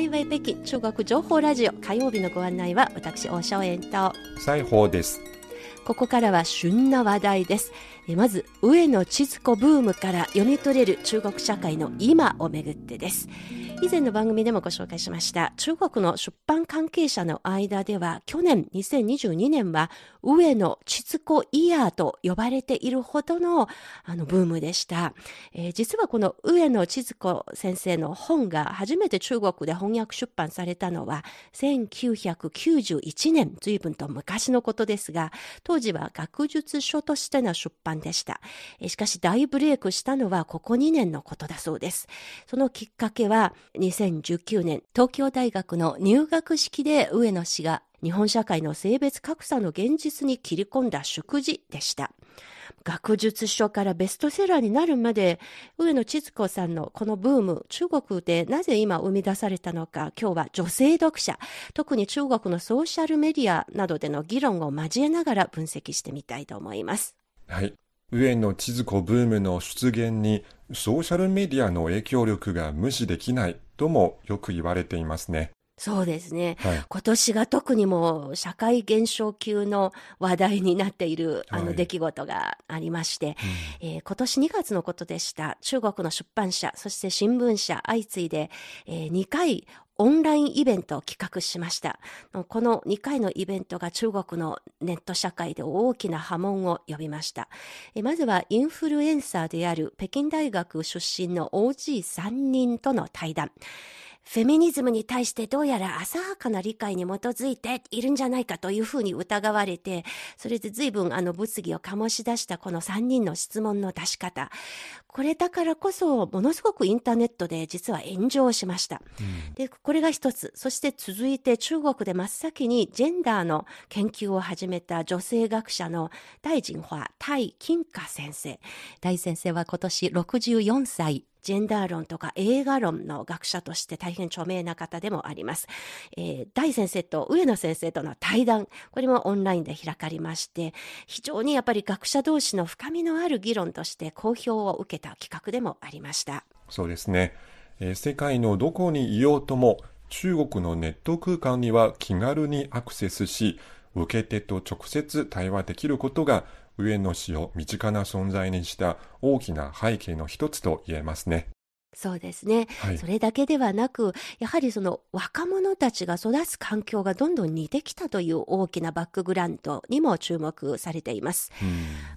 ハイウェイ北京中国情報ラジオ。火曜日のご案内は私大正円と。西宝です。ここからは旬な話題です。まず上野千鶴子ブームから読み取れる中国社会の今をめぐってです以前の番組でもご紹介しました中国の出版関係者の間では去年2022年は上野千鶴子イヤーと呼ばれているほどのあのブームでした、えー、実はこの上野千鶴子先生の本が初めて中国で翻訳出版されたのは1991年随分と昔のことですが当時は学術書としての出版でした。しかし大ブレイクしたのはここ2年のことだそうです。そのきっかけは2019年東京大学の入学式で上野氏が日本社会の性別格差の現実に切り込んだ祝辞でした。学術書からベストセラーになるまで、上野千鶴子さんのこのブーム、中国でなぜ今生み出されたのか、今日は女性読者、特に中国のソーシャルメディアなどでの議論を交えながら分析してみたいと思います。はい。上野千鶴子ブームの出現にソーシャルメディアの影響力が無視できないともよく言われていますね。そうですね、はい、今年が特にも社会現象級の話題になっているあの出来事がありまして、はいうん、えー、今年2月のことでした。中国の出版社、そして新聞社相次いで、えー、2回オンラインイベントを企画しました。この2回のイベントが中国のネット社会で大きな波紋を呼びました。まずはインフルエンサーである北京大学出身の OG3 人との対談。フェミニズムに対してどうやら浅はかな理解に基づいているんじゃないかというふうに疑われて、それで随分あの物議を醸し出したこの3人の質問の出し方。これだからこそ、ものすごくインターネットで実は炎上しました。うん、で、これが一つ。そして続いて中国で真っ先にジェンダーの研究を始めた女性学者の大臣派、大金華先生。大先生は今年64歳ジェンダー論とか映画論の学者として大変著名な方でもあります。えー、大先生と上野先生との対談、これもオンラインで開かれまして、非常にやっぱり学者同士の深みのある議論として好評を受けた企画でもありました。そうですね。えー、世界のどこにいようとも、中国のネット空間には気軽にアクセスし、受け手と直接対話できることが上野氏を身近な存在にした大きな背景の一つと言えますね。そうですね、はい、それだけではなく、やはりその若者たちが育つ環境がどんどん似てきたという大きなバックグラウンドにも注目されています。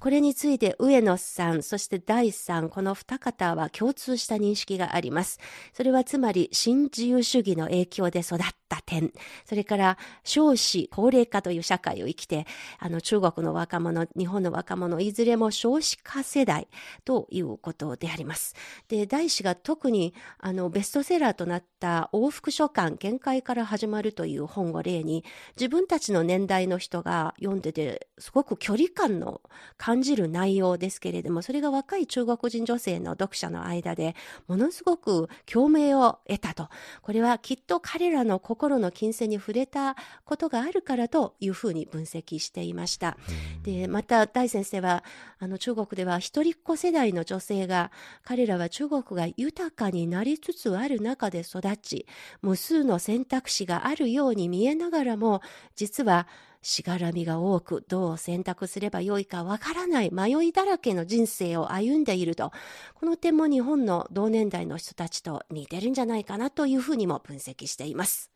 これについて上野さん、そして第三、この二方は共通した認識があります。それはつまり新自由主義の影響で育った点、それから少子高齢化という社会を生きて、あの中国の若者、日本の若者、いずれも少子化世代ということであります。で、第四が特にあのベストセラーとなった往復書簡限界から始まるという本を例に自分たちの年代の人が読んでてすごく距離感の感じる内容ですけれどもそれが若い中国人女性の読者の間でものすごく共鳴を得たとこれはきっと彼らの心の金銭に触れたことがあるからというふうに分析していました。でまた大先生はあの中国では一人っ子世代の女性が彼らは中国が豊かになりつつある中で育ち、無数の選択肢があるように見えながらも、実はしがらみが多く、どう選択すればよいかわからない迷いだらけの人生を歩んでいると、この点も日本の同年代の人たちと似てるんじゃないかなというふうにも分析しています。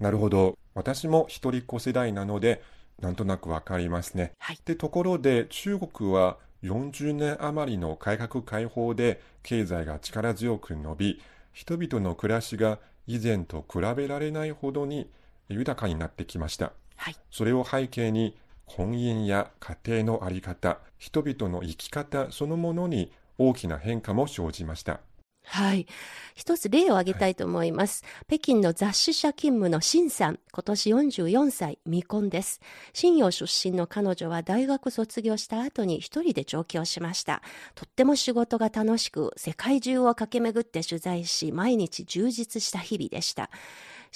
なるほど。私も一人っ子世代なので、なんとなくわかりますね。はい。で、ところで中国は40年余りの改革開放で経済が力強く伸び、人々の暮らしが以前と比べられないほどに豊かになってきました。はい、それを背景に婚姻や家庭の在り方、人々の生き方そのものに大きな変化も生じました。はい。一つ例を挙げたいと思います。はい、北京の雑誌社勤務のシさん、今年44歳、未婚です。新陽出身の彼女は大学卒業した後に一人で上京しました。とっても仕事が楽しく、世界中を駆け巡って取材し、毎日充実した日々でした。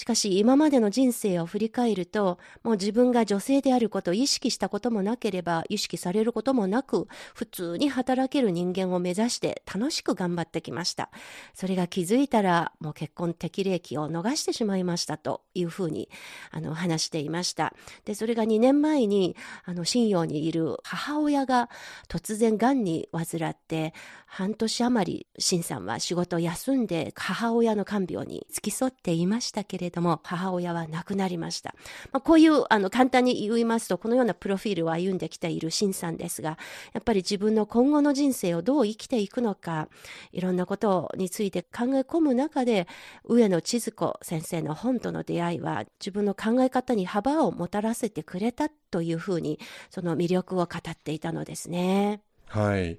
しかし今までの人生を振り返ると、もう自分が女性であることを意識したこともなければ、意識されることもなく、普通に働ける人間を目指して楽しく頑張ってきました。それが気づいたら、もう結婚適齢期を逃してしまいましたというふうに、あの、話していました。で、それが2年前に、あの、信用にいる母親が突然癌に患って、半年余り、シンさんは仕事を休んで母親の看病に付き添っていましたけれども、母親は亡くなりました。まあ、こういう、あの、簡単に言いますと、このようなプロフィールを歩んできているシンさんですが、やっぱり自分の今後の人生をどう生きていくのか、いろんなことについて考え込む中で、上野千鶴子先生の本との出会いは、自分の考え方に幅をもたらせてくれたというふうに、その魅力を語っていたのですね。はい。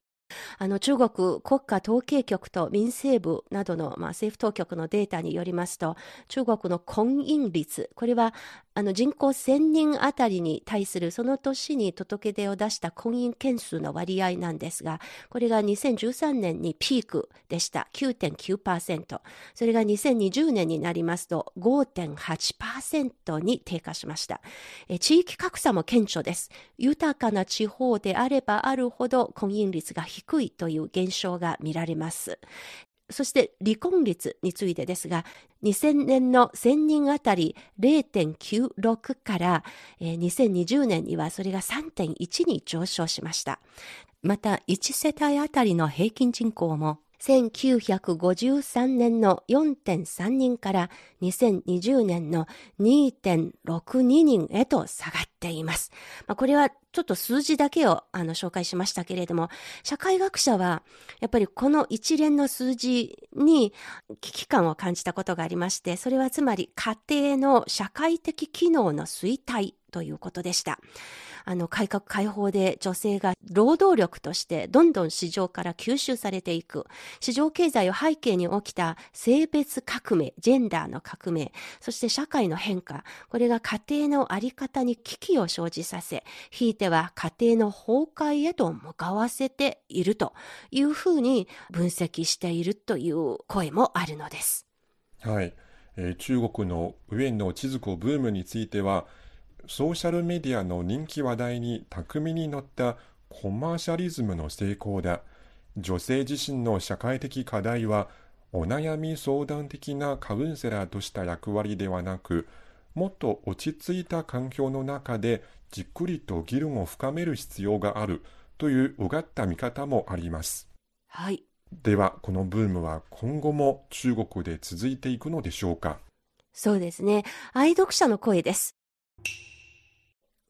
あの中国国家統計局と民政部などの、まあ、政府当局のデータによりますと、中国の婚姻率、これはあの人口1000人あたりに対するその年に届け出を出した婚姻件数の割合なんですが、これが2013年にピークでした。9.9%。それが2020年になりますと5.8%に低下しました。え地域格差も顕著です。豊かな地方であればあるほど婚姻率が低いという現象が見られます。そして離婚率についてですが、2000年の1000人あたり0.96から、えー、2020年にはそれが3.1に上昇しました。また、1世帯あたりの平均人口も1953年の4.3人から2020年の2.62人へと下がっています。まあ、これはちょっと数字だけをあの紹介しましたけれども、社会学者はやっぱりこの一連の数字に危機感を感じたことがありまして、それはつまり家庭の社会的機能の衰退ということでした。あの、改革開放で女性が労働力としてどんどん市場から吸収されていく。市場経済を背景に起きた性別革命、ジェンダーの革命、そして社会の変化。これが家庭のあり方に危機を生じさせ、ひいては家庭の崩壊へと向かわせているというふうに分析しているという声もあるのです。はい。えー、中国の上野千鶴子ブームについては、ソーシャルメディアの人気話題に巧みに乗ったコマーシャリズムの成功だ。女性自身の社会的課題は、お悩み相談的なカウンセラーとした役割ではなく、もっと落ち着いた環境の中でじっくりと議論を深める必要があるといううがった見方もあります。はい。では、このブームは今後も中国で続いていくのでしょうか？そうですね。愛読者の声です。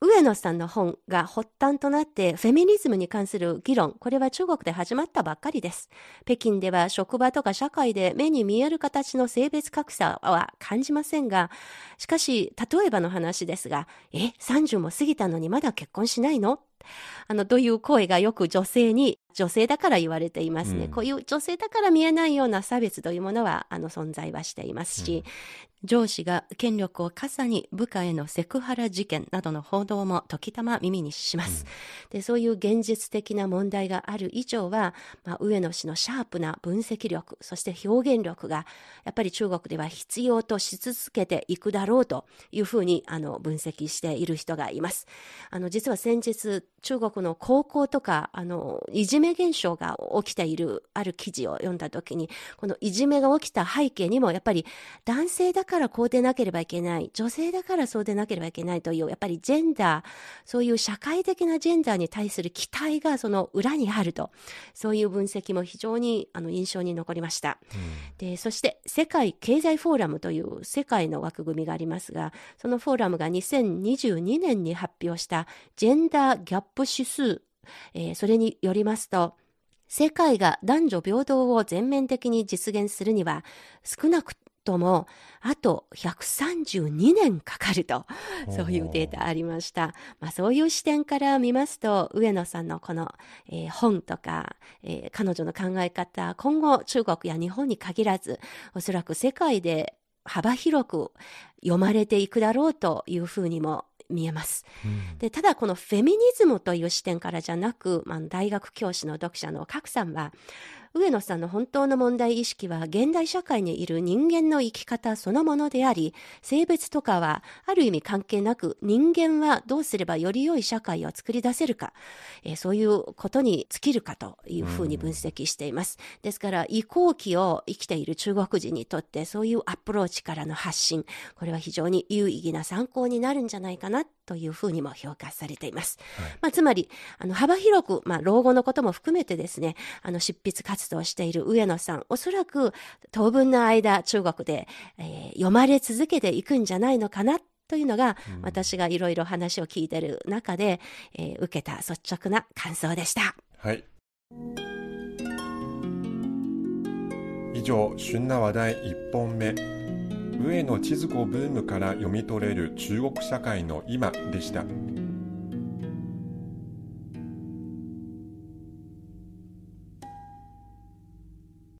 上野さんの本が発端となってフェミニズムに関する議論、これは中国で始まったばっかりです。北京では職場とか社会で目に見える形の性別格差は感じませんが、しかし、例えばの話ですが、え、30も過ぎたのにまだ結婚しないの？あの、という声がよく女性に、女性だから言われていますね。うん、こういう女性だから見えないような差別というものは、あの、存在はしていますし、上司が権力を傘に部下へのセクハラ事件などの報道も時たま耳にします。うん、でそういう現実的な問題がある以上は、まあ、上野氏のシャープな分析力、そして表現力がやっぱり中国では必要とし続けていくだろうというふうにあの分析している人がいます。あの実は先日中国の高校とかあのいじめ現象が起きているある記事を読んだ時にこのいじめが起きた背景にもやっぱり男性だからこうでなければいけない、女性だからそうでなければいけないという、やっぱりジェンダー、そういう社会的なジェンダーに対する期待がその裏にあると、そういう分析も非常にあの印象に残りました。うん、で、そして世界経済フォーラムという世界の枠組みがありますが、そのフォーラムが2022年に発表したジェンダーギャップ指数、えー、それによりますと、世界が男女平等を全面的に実現するには少なくとも、あと132年かかると、そういうデータありました。まあ、そういう視点から見ますと、上野さんのこの、えー、本とか、えー、彼女の考え方、今後中国や日本に限らず、おそらく世界で幅広く読まれていくだろうというふうにも見えます。うん、でただこのフェミニズムという視点からじゃなく、まあ、大学教師の読者の賀来さんは上野さんの本当の問題意識は現代社会にいる人間の生き方そのものであり、性別とかはある意味関係なく人間はどうすればより良い社会を作り出せるか、えー、そういうことに尽きるかというふうに分析しています。ですから、移行期を生きている中国人にとってそういうアプローチからの発信、これは非常に有意義な参考になるんじゃないかなというふうにも評価されています。はい、まあ、つまり、あの、幅広く、まあ、老後のことも含めてですね、あの、執筆活動をしている上野さん、おそらく当分の間、中国で、えー、読まれ続けていくんじゃないのかなというのが、うん、私がいろいろ話を聞いている中で、えー、受けた率直な感想でした。はい。以上、旬な話題1本目。上野千鶴子ブームから読み取れる中国社会の今でした。